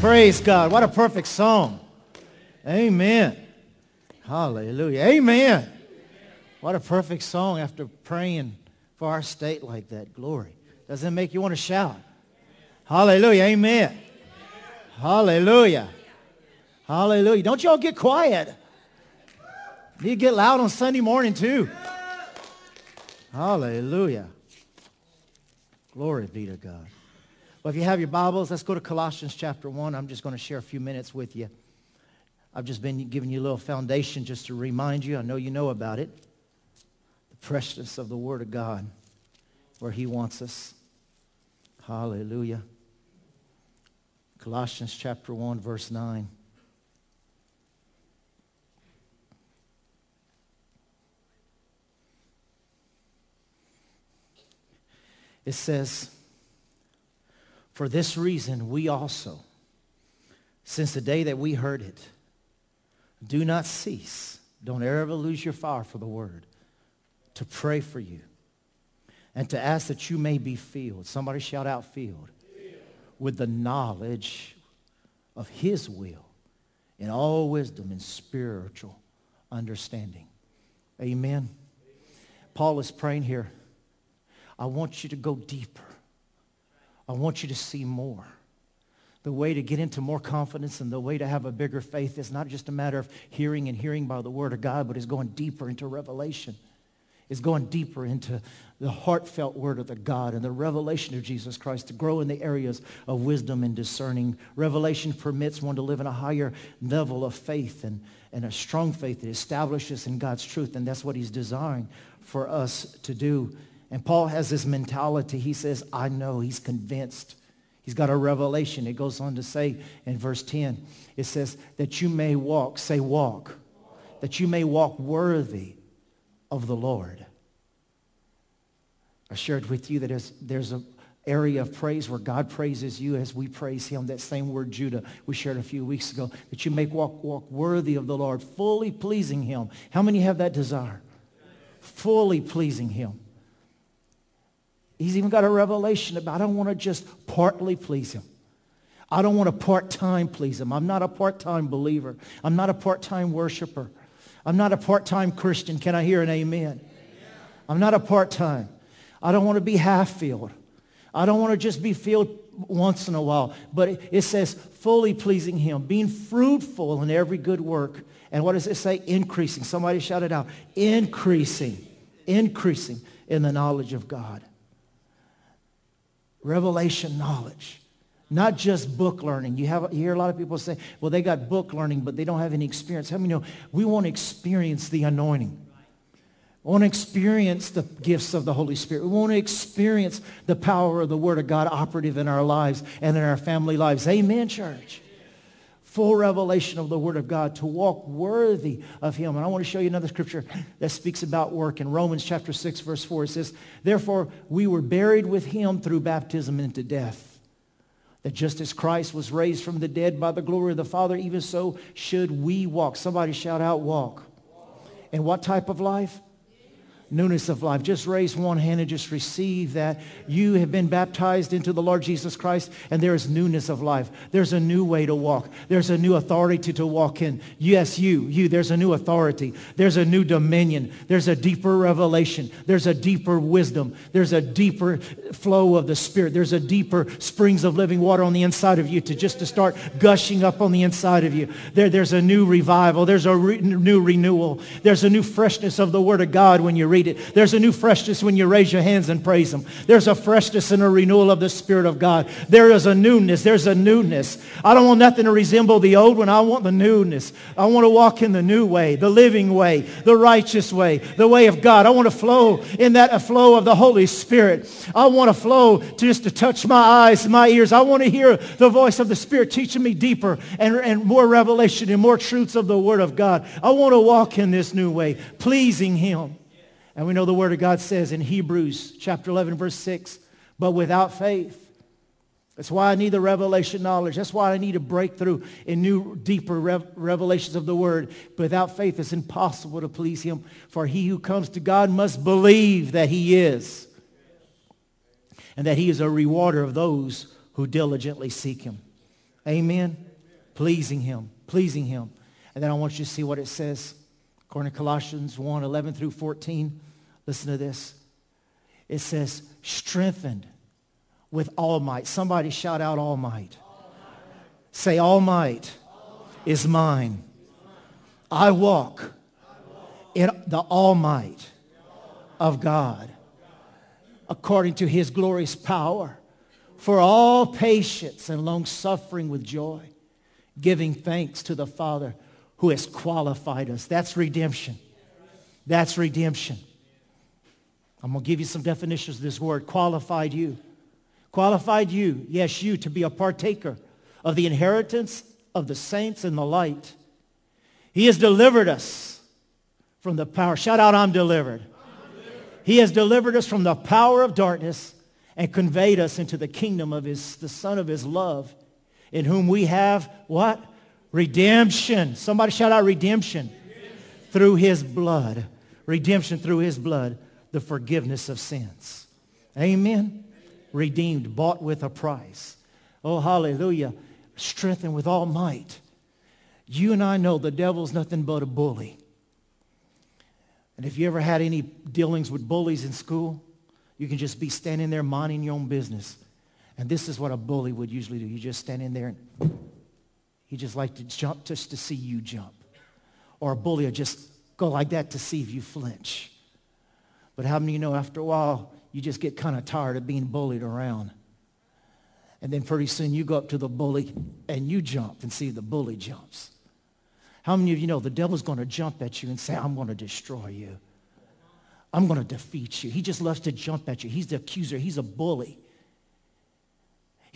Praise God. What a perfect song. Amen. Hallelujah. Amen. What a perfect song after praying for our state like that. Glory. Doesn't it make you want to shout? Hallelujah. Amen. Hallelujah. Hallelujah. Don't y'all get quiet. You get loud on Sunday morning too. Hallelujah. Glory be to God. Well, if you have your Bibles, let's go to Colossians chapter 1. I'm just going to share a few minutes with you. I've just been giving you a little foundation just to remind you. I know you know about it. The preciousness of the Word of God, where He wants us. Hallelujah. Colossians chapter 1, verse 9. It says, For this reason we also, since the day that we heard it, do not cease. Don't ever lose your fire for the word. To pray for you and to ask that you may be filled. Somebody shout out filled. With the knowledge of his will in all wisdom and spiritual understanding. Amen. Paul is praying here I want you to go deeper. I want you to see more. The way to get into more confidence and the way to have a bigger faith is not just a matter of hearing and hearing by the word of God, but is going deeper into revelation. Is going deeper into the heartfelt word of the God and the revelation of Jesus Christ to grow in the areas of wisdom and discerning. Revelation permits one to live in a higher level of faith and, and a strong faith that establishes in God's truth. And that's what he's designed for us to do and Paul has this mentality. He says, I know. He's convinced. He's got a revelation. It goes on to say in verse 10, it says, that you may walk, say walk, that you may walk worthy of the Lord. I shared with you that there's, there's an area of praise where God praises you as we praise him. That same word, Judah, we shared a few weeks ago, that you may walk, walk worthy of the Lord, fully pleasing him. How many have that desire? Fully pleasing him. He's even got a revelation about I don't want to just partly please him. I don't want to part-time please him. I'm not a part-time believer. I'm not a part-time worshiper. I'm not a part-time Christian. Can I hear an amen? I'm not a part-time. I don't want to be half-filled. I don't want to just be filled once in a while. But it, it says fully pleasing him, being fruitful in every good work. And what does it say? Increasing. Somebody shout it out. Increasing. Increasing in the knowledge of God. Revelation knowledge. Not just book learning. You, have, you hear a lot of people say, well, they got book learning, but they don't have any experience. How many know we want to experience the anointing? We want to experience the gifts of the Holy Spirit. We want to experience the power of the Word of God operative in our lives and in our family lives. Amen, church full revelation of the Word of God, to walk worthy of Him. And I want to show you another scripture that speaks about work. In Romans chapter 6, verse 4, it says, Therefore we were buried with Him through baptism into death. That just as Christ was raised from the dead by the glory of the Father, even so should we walk. Somebody shout out, walk. And what type of life? Newness of life. Just raise one hand and just receive that. You have been baptized into the Lord Jesus Christ, and there is newness of life. There's a new way to walk. There's a new authority to, walk in. Yes, you, you, there's a new authority. There's a new dominion. There's a deeper revelation. There's a deeper wisdom. There's a deeper flow of the Spirit. There's a deeper springs of living water on the inside of you to just to start gushing up on the inside of you. There, there's a new revival. There's a re- new renewal. There's a new freshness of the Word of God when you read read it. There's a new freshness when you raise your hands and praise Him. There's a freshness and a renewal of the Spirit of God. There is a newness. There's a newness. I don't want nothing to resemble the old one. I want the newness. I want to walk in the new way, the living way, the righteous way, the way of God. I want to flow in that flow of the Holy Spirit. I want to flow just to touch my eyes my ears. I want to hear the voice of the Spirit teaching me deeper and, and more revelation and more truths of the Word of God. I want to walk in this new way, pleasing Him. And we know the Word of God says in Hebrews chapter 11, verse 6, but without faith, that's why I need the revelation knowledge. That's why I need a breakthrough in new, deeper rev- revelations of the Word. But without faith, it's impossible to please Him. For he who comes to God must believe that He is, and that He is a rewarder of those who diligently seek Him. Amen. Pleasing him. Pleasing him. And then I want you to see what it says. According to Colossians 1, 11 through 14. Listen to this. It says, strengthened with all might. Somebody shout out all might. All might. Say, all might, all might is mine. I walk in the all might of God according to his glorious power for all patience and long suffering with joy, giving thanks to the Father who has qualified us. That's redemption. That's redemption. I'm going to give you some definitions of this word, qualified you. Qualified you, yes, you, to be a partaker of the inheritance of the saints in the light. He has delivered us from the power. Shout out, I'm delivered. I'm delivered. He has delivered us from the power of darkness and conveyed us into the kingdom of his, the Son of his love, in whom we have what? Redemption. Somebody shout out redemption. redemption. Through his blood. Redemption through his blood the forgiveness of sins. Amen. Redeemed, bought with a price. Oh, hallelujah. Strengthened with all might. You and I know the devil's nothing but a bully. And if you ever had any dealings with bullies in school, you can just be standing there minding your own business. And this is what a bully would usually do. You just stand in there and he just like to jump just to see you jump. Or a bully will just go like that to see if you flinch. But how many you know after a while, you just get kind of tired of being bullied around? And then pretty soon you go up to the bully and you jump and see the bully jumps. How many of you know the devil's going to jump at you and say, I'm going to destroy you. I'm going to defeat you. He just loves to jump at you. He's the accuser. He's a bully.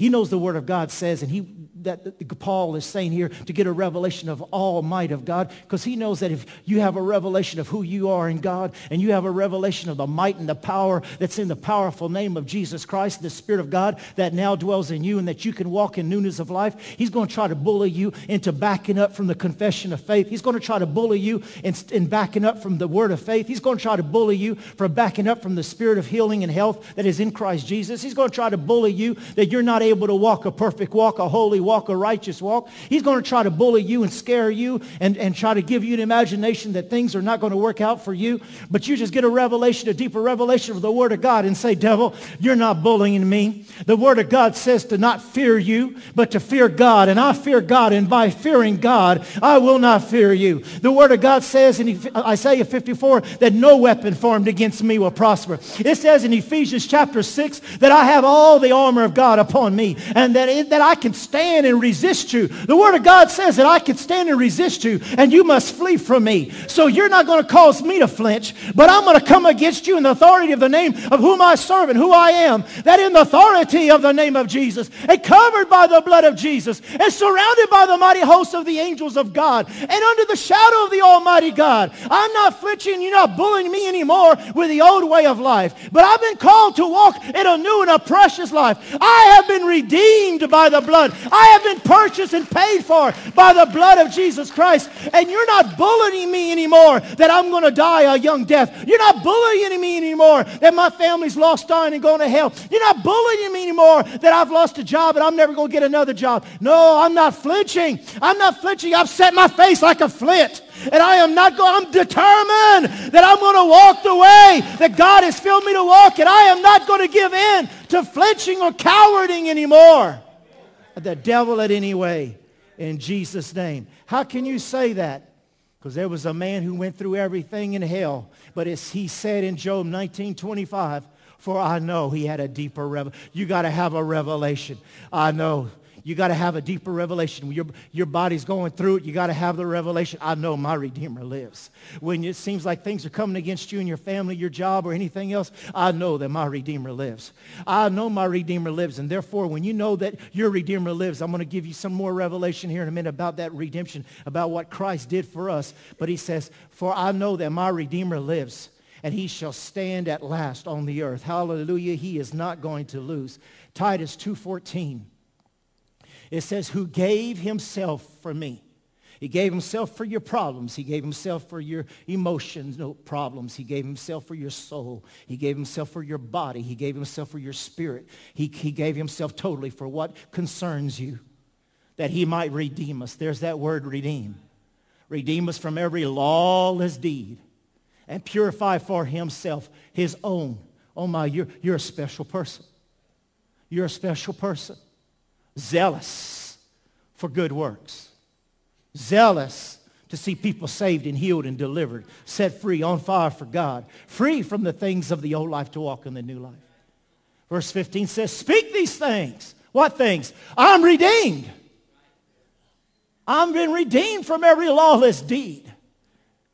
He knows the Word of God says, and he, that, Paul is saying here to get a revelation of all might of God, because he knows that if you have a revelation of who you are in God, and you have a revelation of the might and the power that's in the powerful name of Jesus Christ, the Spirit of God that now dwells in you, and that you can walk in newness of life, he's going to try to bully you into backing up from the confession of faith. He's going to try to bully you in, in backing up from the Word of faith. He's going to try to bully you from backing up from the Spirit of healing and health that is in Christ Jesus. He's going to try to bully you that you're not able able to walk a perfect walk, a holy walk, a righteous walk. He's going to try to bully you and scare you and, and try to give you an imagination that things are not going to work out for you. But you just get a revelation, a deeper revelation of the Word of God and say, devil, you're not bullying me. The Word of God says to not fear you, but to fear God. And I fear God. And by fearing God, I will not fear you. The Word of God says in uh, Isaiah 54 that no weapon formed against me will prosper. It says in Ephesians chapter 6 that I have all the armor of God upon me me and that, it, that I can stand and resist you. The Word of God says that I can stand and resist you and you must flee from me. So you're not going to cause me to flinch, but I'm going to come against you in the authority of the name of whom I serve and who I am. That in the authority of the name of Jesus and covered by the blood of Jesus and surrounded by the mighty host of the angels of God and under the shadow of the Almighty God. I'm not flinching. You're not bullying me anymore with the old way of life. But I've been called to walk in a new and a precious life. I have been redeemed by the blood. I have been purchased and paid for by the blood of Jesus Christ. And you're not bullying me anymore that I'm going to die a young death. You're not bullying me anymore that my family's lost, dying, and going to hell. You're not bullying me anymore that I've lost a job and I'm never going to get another job. No, I'm not flinching. I'm not flinching. I've set my face like a flint. And I am not going, I'm determined that I'm going to walk the way that God has filled me to walk. And I am not going to give in to flinching or cowarding anymore. The devil at any way in Jesus' name. How can you say that? Because there was a man who went through everything in hell. But as he said in Job 19, 25, for I know he had a deeper revelation. You got to have a revelation. I know you got to have a deeper revelation. Your, your body's going through it, you got to have the revelation. I know my Redeemer lives. When it seems like things are coming against you and your family, your job, or anything else, I know that my Redeemer lives. I know my Redeemer lives. And therefore, when you know that your Redeemer lives, I'm going to give you some more revelation here in a minute about that redemption, about what Christ did for us. But he says, For I know that my Redeemer lives and he shall stand at last on the earth. Hallelujah. He is not going to lose. Titus 2.14 it says, who gave himself for me. He gave himself for your problems. He gave himself for your emotions, no problems. He gave himself for your soul. He gave himself for your body. He gave himself for your spirit. He, he gave himself totally for what concerns you. that he might redeem us. There's that word redeem. Redeem us from every lawless deed and purify for himself his own. Oh my, you're, you're a special person. You're a special person. Zealous for good works. Zealous to see people saved and healed and delivered, set free, on fire for God, free from the things of the old life to walk in the new life. Verse 15 says, speak these things. What things? I'm redeemed. I've been redeemed from every lawless deed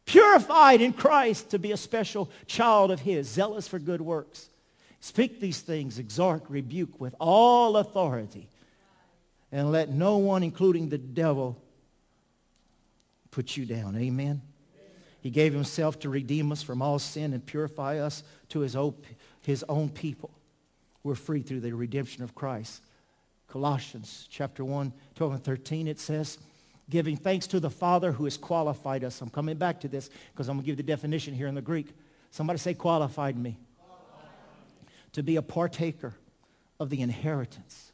purified in Christ to be a special child of his, zealous for good works. Speak these things, exhort, rebuke with all authority, and let no one, including the devil, put you down. Amen. He gave himself to redeem us from all sin and purify us to his own, his own people. We're free through the redemption of Christ. Colossians chapter 1, 12 and 13, it says, giving thanks to the Father who has qualified us. I'm coming back to this because I'm going to give the definition here in the Greek. Somebody say qualified me. Qualified. To be a partaker of the inheritance.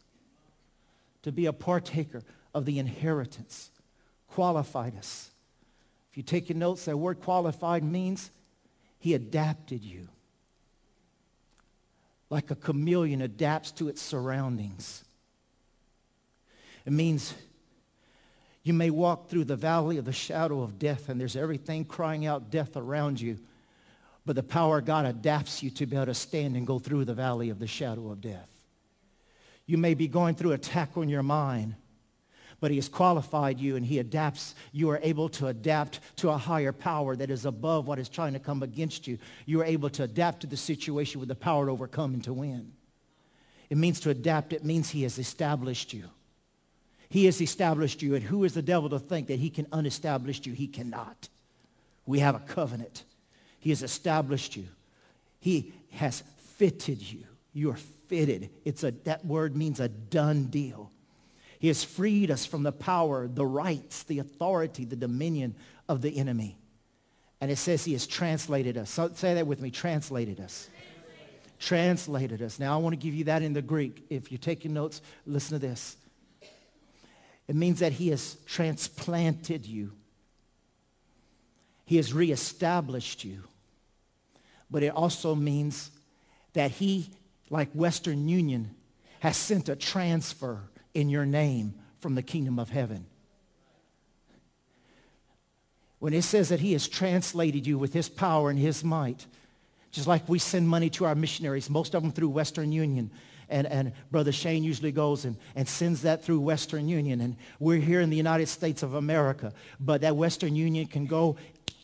To be a partaker of the inheritance. Qualified us. If you take your notes, that word qualified means he adapted you. Like a chameleon adapts to its surroundings. It means you may walk through the valley of the shadow of death and there's everything crying out death around you. But the power of God adapts you to be able to stand and go through the valley of the shadow of death. You may be going through attack on your mind, but he has qualified you and he adapts. You are able to adapt to a higher power that is above what is trying to come against you. You are able to adapt to the situation with the power to overcome and to win. It means to adapt. It means he has established you. He has established you. And who is the devil to think that he can unestablish you? He cannot. We have a covenant. He has established you. He has fitted you. You are fitted. It's a, that word means a done deal. He has freed us from the power, the rights, the authority, the dominion of the enemy. And it says he has translated us. So say that with me, translated us. Translated. translated us. Now I want to give you that in the Greek. If you're taking notes, listen to this. It means that he has transplanted you. He has reestablished you. But it also means that he, like Western Union, has sent a transfer in your name from the kingdom of heaven. When it says that he has translated you with his power and his might, just like we send money to our missionaries, most of them through Western Union, and, and Brother Shane usually goes and, and sends that through Western Union. And we're here in the United States of America, but that Western Union can go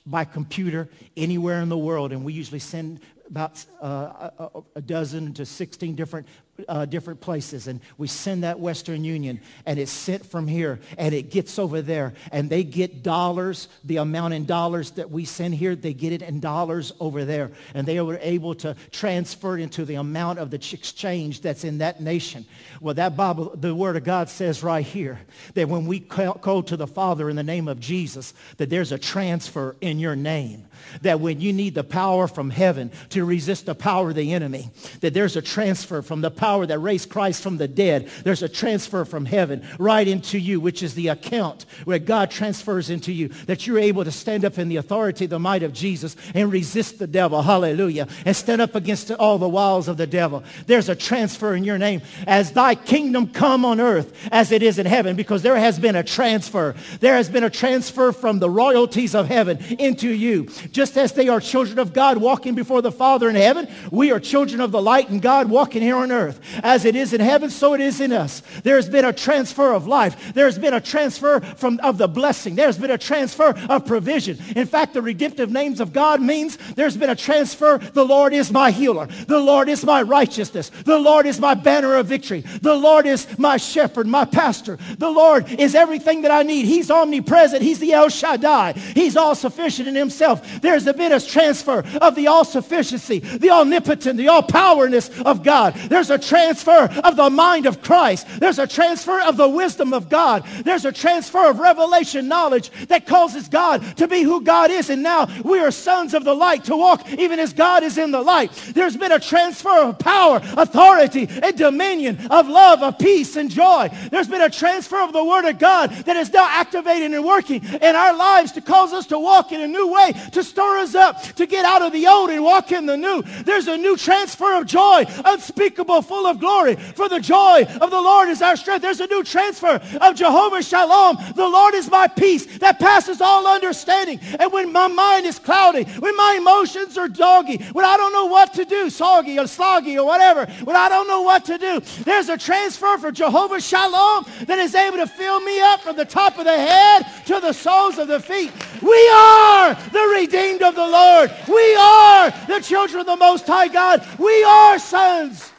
by computer anywhere in the world, and we usually send about uh, a, a, dozen to 16 different uh, different places and we send that Western Union and it's sent from here and it gets over there and they get dollars, the amount in dollars that we send here, they get it in dollars over there and they are able to transfer it into the amount of the exchange that's in that nation. Well, that Bible, the Word of God says right here that when we call to the Father in the name of Jesus, that there's a transfer in your name. That when you need the power from heaven to resist the power of the enemy, that there's a transfer from the power power that raised Christ from the dead, there's a transfer from heaven right into you, which is the account where God transfers into you, that you're able to stand up in the authority, the might of Jesus and resist the devil. Hallelujah. And stand up against all the wiles of the devil. There's a transfer in your name as thy kingdom come on earth as it is in heaven because there has been a transfer. There has been a transfer from the royalties of heaven into you. Just as they are children of God walking before the Father in heaven, we are children of the light and God walking here on earth. As it is in heaven, so it is in us. There's been a transfer of life. There's been a transfer from, of the blessing. There's been a transfer of provision. In fact, the redemptive names of God means there's been a transfer. The Lord is my healer. The Lord is my righteousness. The Lord is my banner of victory. The Lord is my shepherd, my pastor. The Lord is everything that I need. He's omnipresent. He's the El Shaddai. He's all sufficient in himself. There's been a transfer of the all sufficiency, the omnipotent, the all powerness of God. There's a transfer of the mind of Christ. There's a transfer of the wisdom of God. There's a transfer of revelation knowledge that causes God to be who God is. And now we are sons of the light to walk even as God is in the light. There's been a transfer of power, authority, and dominion, of love, of peace, and joy. There's been a transfer of the Word of God that is now activating and working in our lives to cause us to walk in a new way, to stir us up, to get out of the old and walk in the new. There's a new transfer of joy, unspeakable, full of glory. For the joy of the Lord is our strength. There's a new transfer of Jehovah Shalom. The Lord is my peace that passes all understanding. And when my mind is cloudy, when my emotions are doggy, when I don't know what to do, soggy or sloggy or whatever, when I don't know what to do, there's a transfer for Jehovah Shalom that is able to fill me up from the top of the head to the soles of the feet. We are the redeemed of the Lord. We are the children of the Most High God. We are sons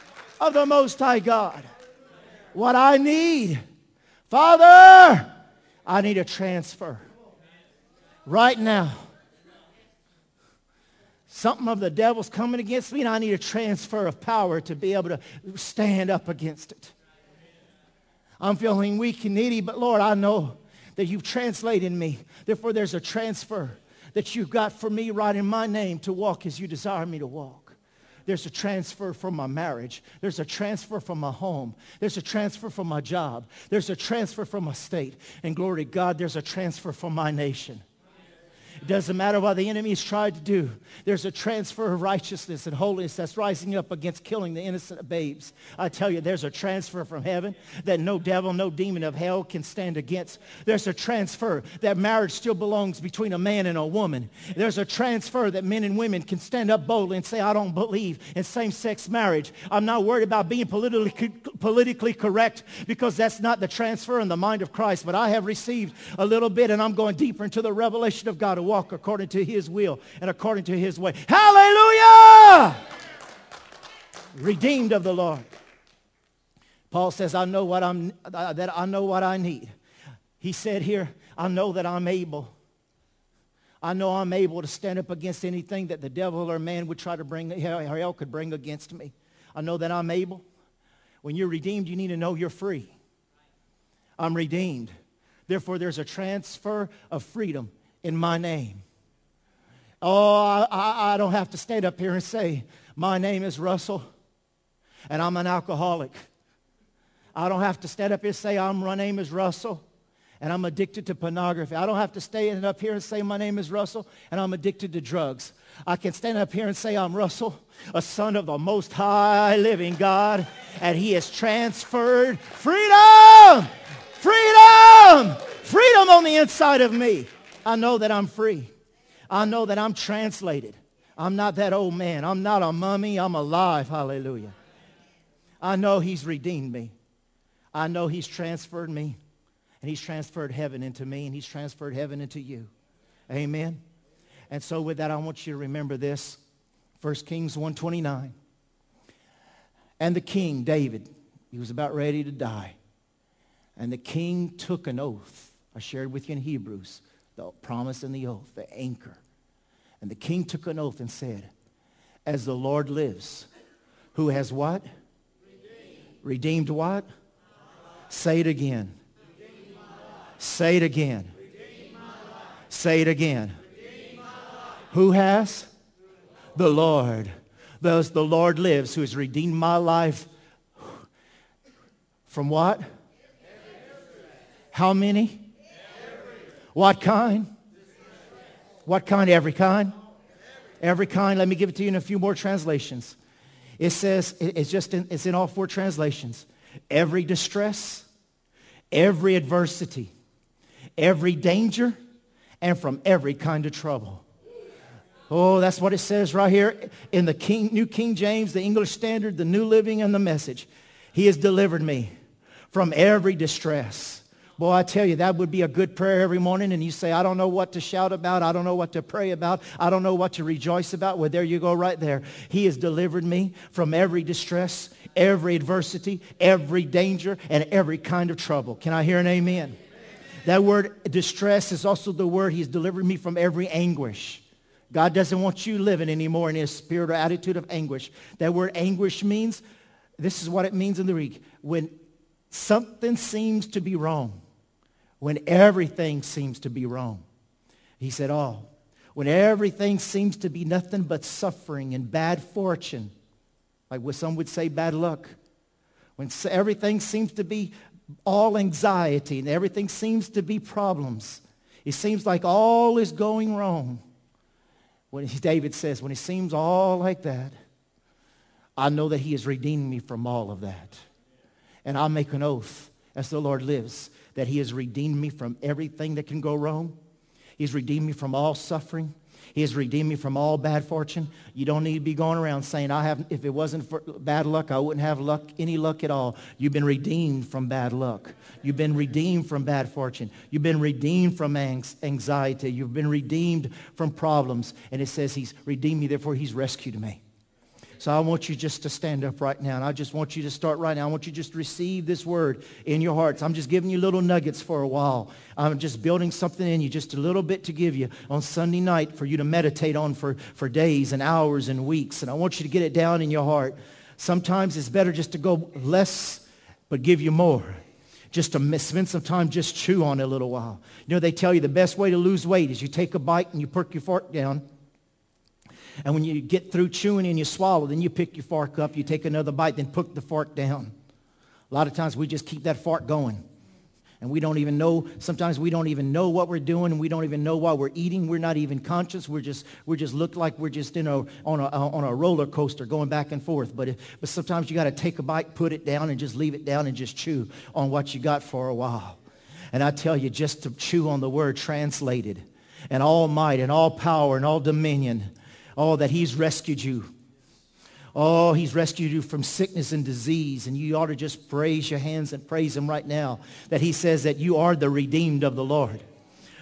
of the Most High God. What I need, Father, I need a transfer right now. Something of the devil's coming against me, and I need a transfer of power to be able to stand up against it. I'm feeling weak and needy, but Lord, I know that you've translated me. Therefore, there's a transfer that you've got for me right in my name to walk as you desire me to walk. There's a transfer from my marriage. There's a transfer from my home. There's a transfer from my job. There's a transfer from my state. And glory to God, there's a transfer from my nation. It doesn't matter what the enemy tried to do. There's a transfer of righteousness and holiness that's rising up against killing the innocent babes. I tell you, there's a transfer from heaven that no devil, no demon of hell can stand against. There's a transfer that marriage still belongs between a man and a woman. There's a transfer that men and women can stand up boldly and say, I don't believe in same-sex marriage. I'm not worried about being politically, politically correct because that's not the transfer in the mind of Christ. But I have received a little bit and I'm going deeper into the revelation of God walk according to his will and according to his way. Hallelujah! Redeemed of the Lord. Paul says, I know what I'm, that I know what I need. He said here, I know that I'm able. I know I'm able to stand up against anything that the devil or man would try to bring, or hell could bring against me. I know that I'm able. When you're redeemed, you need to know you're free. I'm redeemed. Therefore, there's a transfer of freedom in my name. Oh, I, I, don't have to stand up here and say, my name is Russell and I'm an alcoholic. I don't have to stand up here and say, I'm, my name is Russell and I'm addicted to pornography. I don't have to stand up here and say, my name is Russell and I'm addicted to drugs. I can stand up here and say, I'm Russell, a son of the most high living God, and he has transferred freedom, freedom, freedom on the inside of me. I know that I'm free. I know that I'm translated. I'm not that old man. I'm not a mummy. I'm alive. Hallelujah. I know he's redeemed me. I know he's transferred me. And he's transferred heaven into me. And he's transferred heaven into you. Amen. And so with that, I want you to remember this. 1 Kings 129. And the king, David, he was about ready to die. And the king took an oath. I shared with you in Hebrews the promise and the oath, the anchor. And the king took an oath and said, as the Lord lives, who has what? Redeemed, Redeemed what? Say it again. Say it again. Say it again. Who has? The Lord. Thus the Lord lives who has redeemed my life from what? How many? What kind? What kind? Every kind? Every kind. Let me give it to you in a few more translations. It says, it's just in, it's in all four translations. Every distress, every adversity, every danger, and from every kind of trouble. Oh, that's what it says right here in the King, New King James, the English Standard, the New Living, and the Message. He has delivered me from every distress Boy, I tell you, that would be a good prayer every morning. And you say, I don't know what to shout about. I don't know what to pray about. I don't know what to rejoice about. Well, there you go right there. He has delivered me from every distress, every adversity, every danger, and every kind of trouble. Can I hear an amen? That word distress is also the word he's delivered me from every anguish. God doesn't want you living anymore in his spirit or attitude of anguish. That word anguish means This is what it means in the Greek. When something seems to be wrong, when everything seems to be wrong. He said, oh, when everything seems to be nothing but suffering and bad fortune, like what some would say bad luck, when everything seems to be all anxiety and everything seems to be problems, it seems like all is going wrong. When David says, when it seems all like that, I know that he has redeemed me from all of that. And I'll make an oath, as the Lord lives, that he has redeemed me from everything that can go wrong. He's redeemed me from all suffering. He has redeemed me from all bad fortune. You don't need to be going around saying, I have, if it wasn't for bad luck, I wouldn't have luck, any luck at all. You've been redeemed from bad luck. You've been redeemed from bad fortune. You've been redeemed from anxiety. You've been redeemed from problems. And it says he's redeemed me, therefore he's rescued me. So I want you just to stand up right now. And I just want you to start right now. I want you just receive this word in your hearts. I'm just giving you little nuggets for a while. I'm just building something in you, just a little bit to give you on Sunday night for you to meditate on for, for days and hours and weeks. And I want you to get it down in your heart. Sometimes it's better just to go less, but give you more just to spend some time just chew on it a little while. You know, they tell you the best way to lose weight is you take a bite and you perk your fork down and when you get through chewing and you swallow, then you pick your fork up, you take another bite, then put the fork down. A lot of times we just keep that fork going. And we don't even know, sometimes we don't even know what we're doing we don't even know why we're eating. We're not even conscious. We're just, we just look like we're just in a, on, a, on a roller coaster going back and forth. But, if, but sometimes you got to take a bite, put it down and just leave it down and just chew on what you got for a while. And I tell you, just to chew on the word translated and all might and all power and all dominion Oh, that he's rescued you. Oh, he's rescued you from sickness and disease. And you ought to just praise your hands and praise him right now that he says that you are the redeemed of the Lord.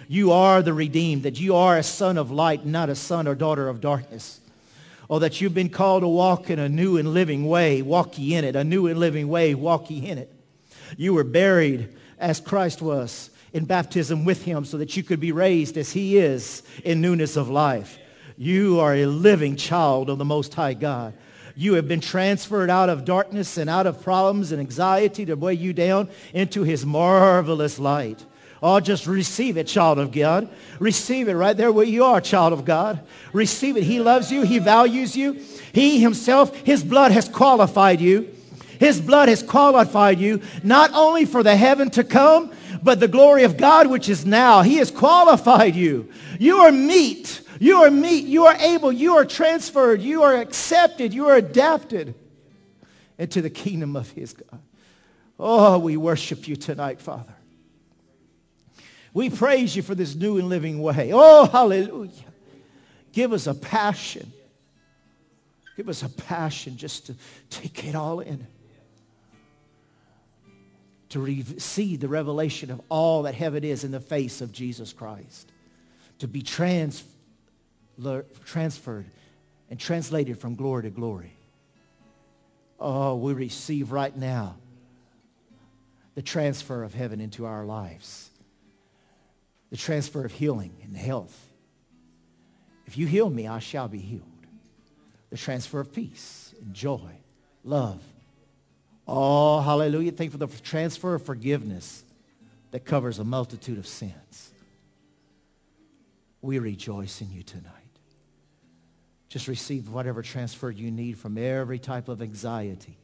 You are the redeemed, that you are a son of light, not a son or daughter of darkness. Oh, that you've been called to walk in a new and living way. Walk ye in it. A new and living way. Walk ye in it. You were buried as Christ was in baptism with him so that you could be raised as he is in newness of life. You are a living child of the Most High God. You have been transferred out of darkness and out of problems and anxiety to weigh you down into his marvelous light. Oh, just receive it, child of God. Receive it right there where you are, child of God. Receive it. He loves you. He values you. He himself, his blood has qualified you. His blood has qualified you not only for the heaven to come, but the glory of God which is now. He has qualified you. You are meet you are meet. You are able. You are transferred. You are accepted. You are adapted into the kingdom of his God. Oh, we worship you tonight, Father. We praise you for this new and living way. Oh, hallelujah. Give us a passion. Give us a passion just to take it all in. To receive the revelation of all that heaven is in the face of Jesus Christ. To be transformed transferred and translated from glory to glory. Oh, we receive right now the transfer of heaven into our lives. The transfer of healing and health. If you heal me, I shall be healed. The transfer of peace and joy, love. Oh, hallelujah. Thank you for the transfer of forgiveness that covers a multitude of sins. We rejoice in you tonight. Just receive whatever transfer you need from every type of anxiety.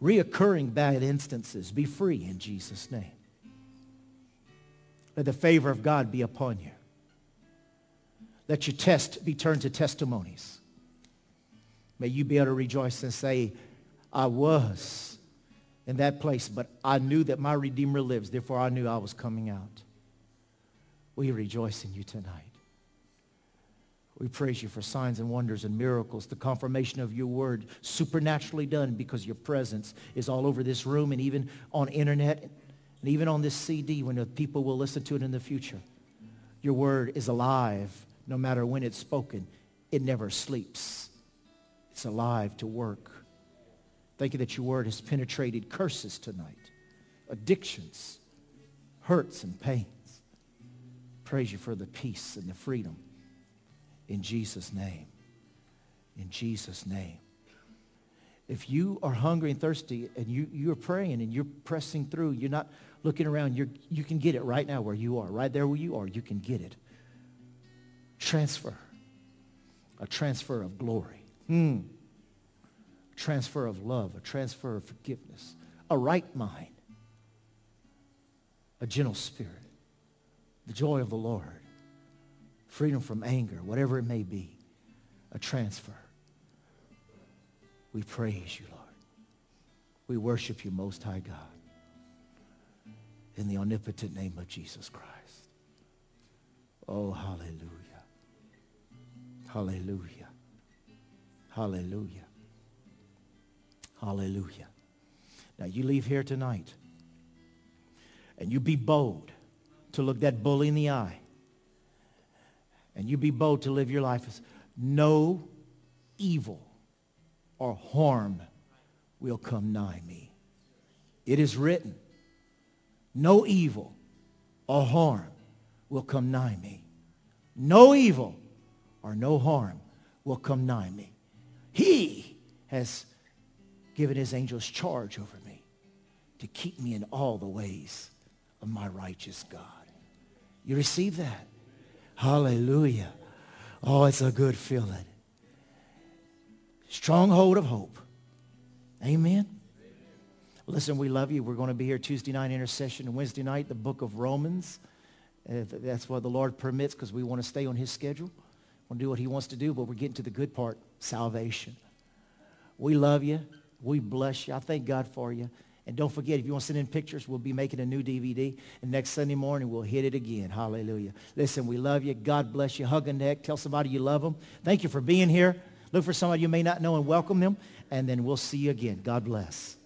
Reoccurring bad instances, be free in Jesus' name. Let the favor of God be upon you. Let your test be turned to testimonies. May you be able to rejoice and say, I was in that place, but I knew that my Redeemer lives. Therefore, I knew I was coming out. We rejoice in you tonight. We praise you for signs and wonders and miracles, the confirmation of your word supernaturally done because your presence is all over this room and even on internet and even on this CD when the people will listen to it in the future. Your word is alive no matter when it's spoken. It never sleeps. It's alive to work. Thank you that your word has penetrated curses tonight, addictions, hurts and pains. Praise you for the peace and the freedom in Jesus' name. In Jesus' name. If you are hungry and thirsty and you, you're praying and you're pressing through, you're not looking around, you're, you can get it right now where you are. Right there where you are, you can get it. Transfer. A transfer of glory. Hmm. Transfer of love. A transfer of forgiveness. A right mind. A gentle spirit. The joy of the Lord. Freedom from anger, whatever it may be. A transfer. We praise you, Lord. We worship you, Most High God. In the omnipotent name of Jesus Christ. Oh, hallelujah. Hallelujah. Hallelujah. Hallelujah. Now you leave here tonight and you be bold to look that bully in the eye. And you be bold to live your life as no evil or harm will come nigh me. It is written, no evil or harm will come nigh me. No evil or no harm will come nigh me. He has given his angels charge over me to keep me in all the ways of my righteous God. You receive that? Hallelujah. Oh, it's a good feeling. Stronghold of hope. Amen. Listen, we love you. We're going to be here Tuesday night intercession and Wednesday night, the book of Romans. Uh, that's what the Lord permits because we want to stay on his schedule. Want to do what he wants to do, but we're getting to the good part, salvation. We love you. We bless you. I thank God for you. And don't forget, if you want to send in pictures, we'll be making a new DVD. And next Sunday morning, we'll hit it again. Hallelujah. Listen, we love you. God bless you. Hug a neck. Tell somebody you love them. Thank you for being here. Look for somebody you may not know and welcome them. And then we'll see you again. God bless.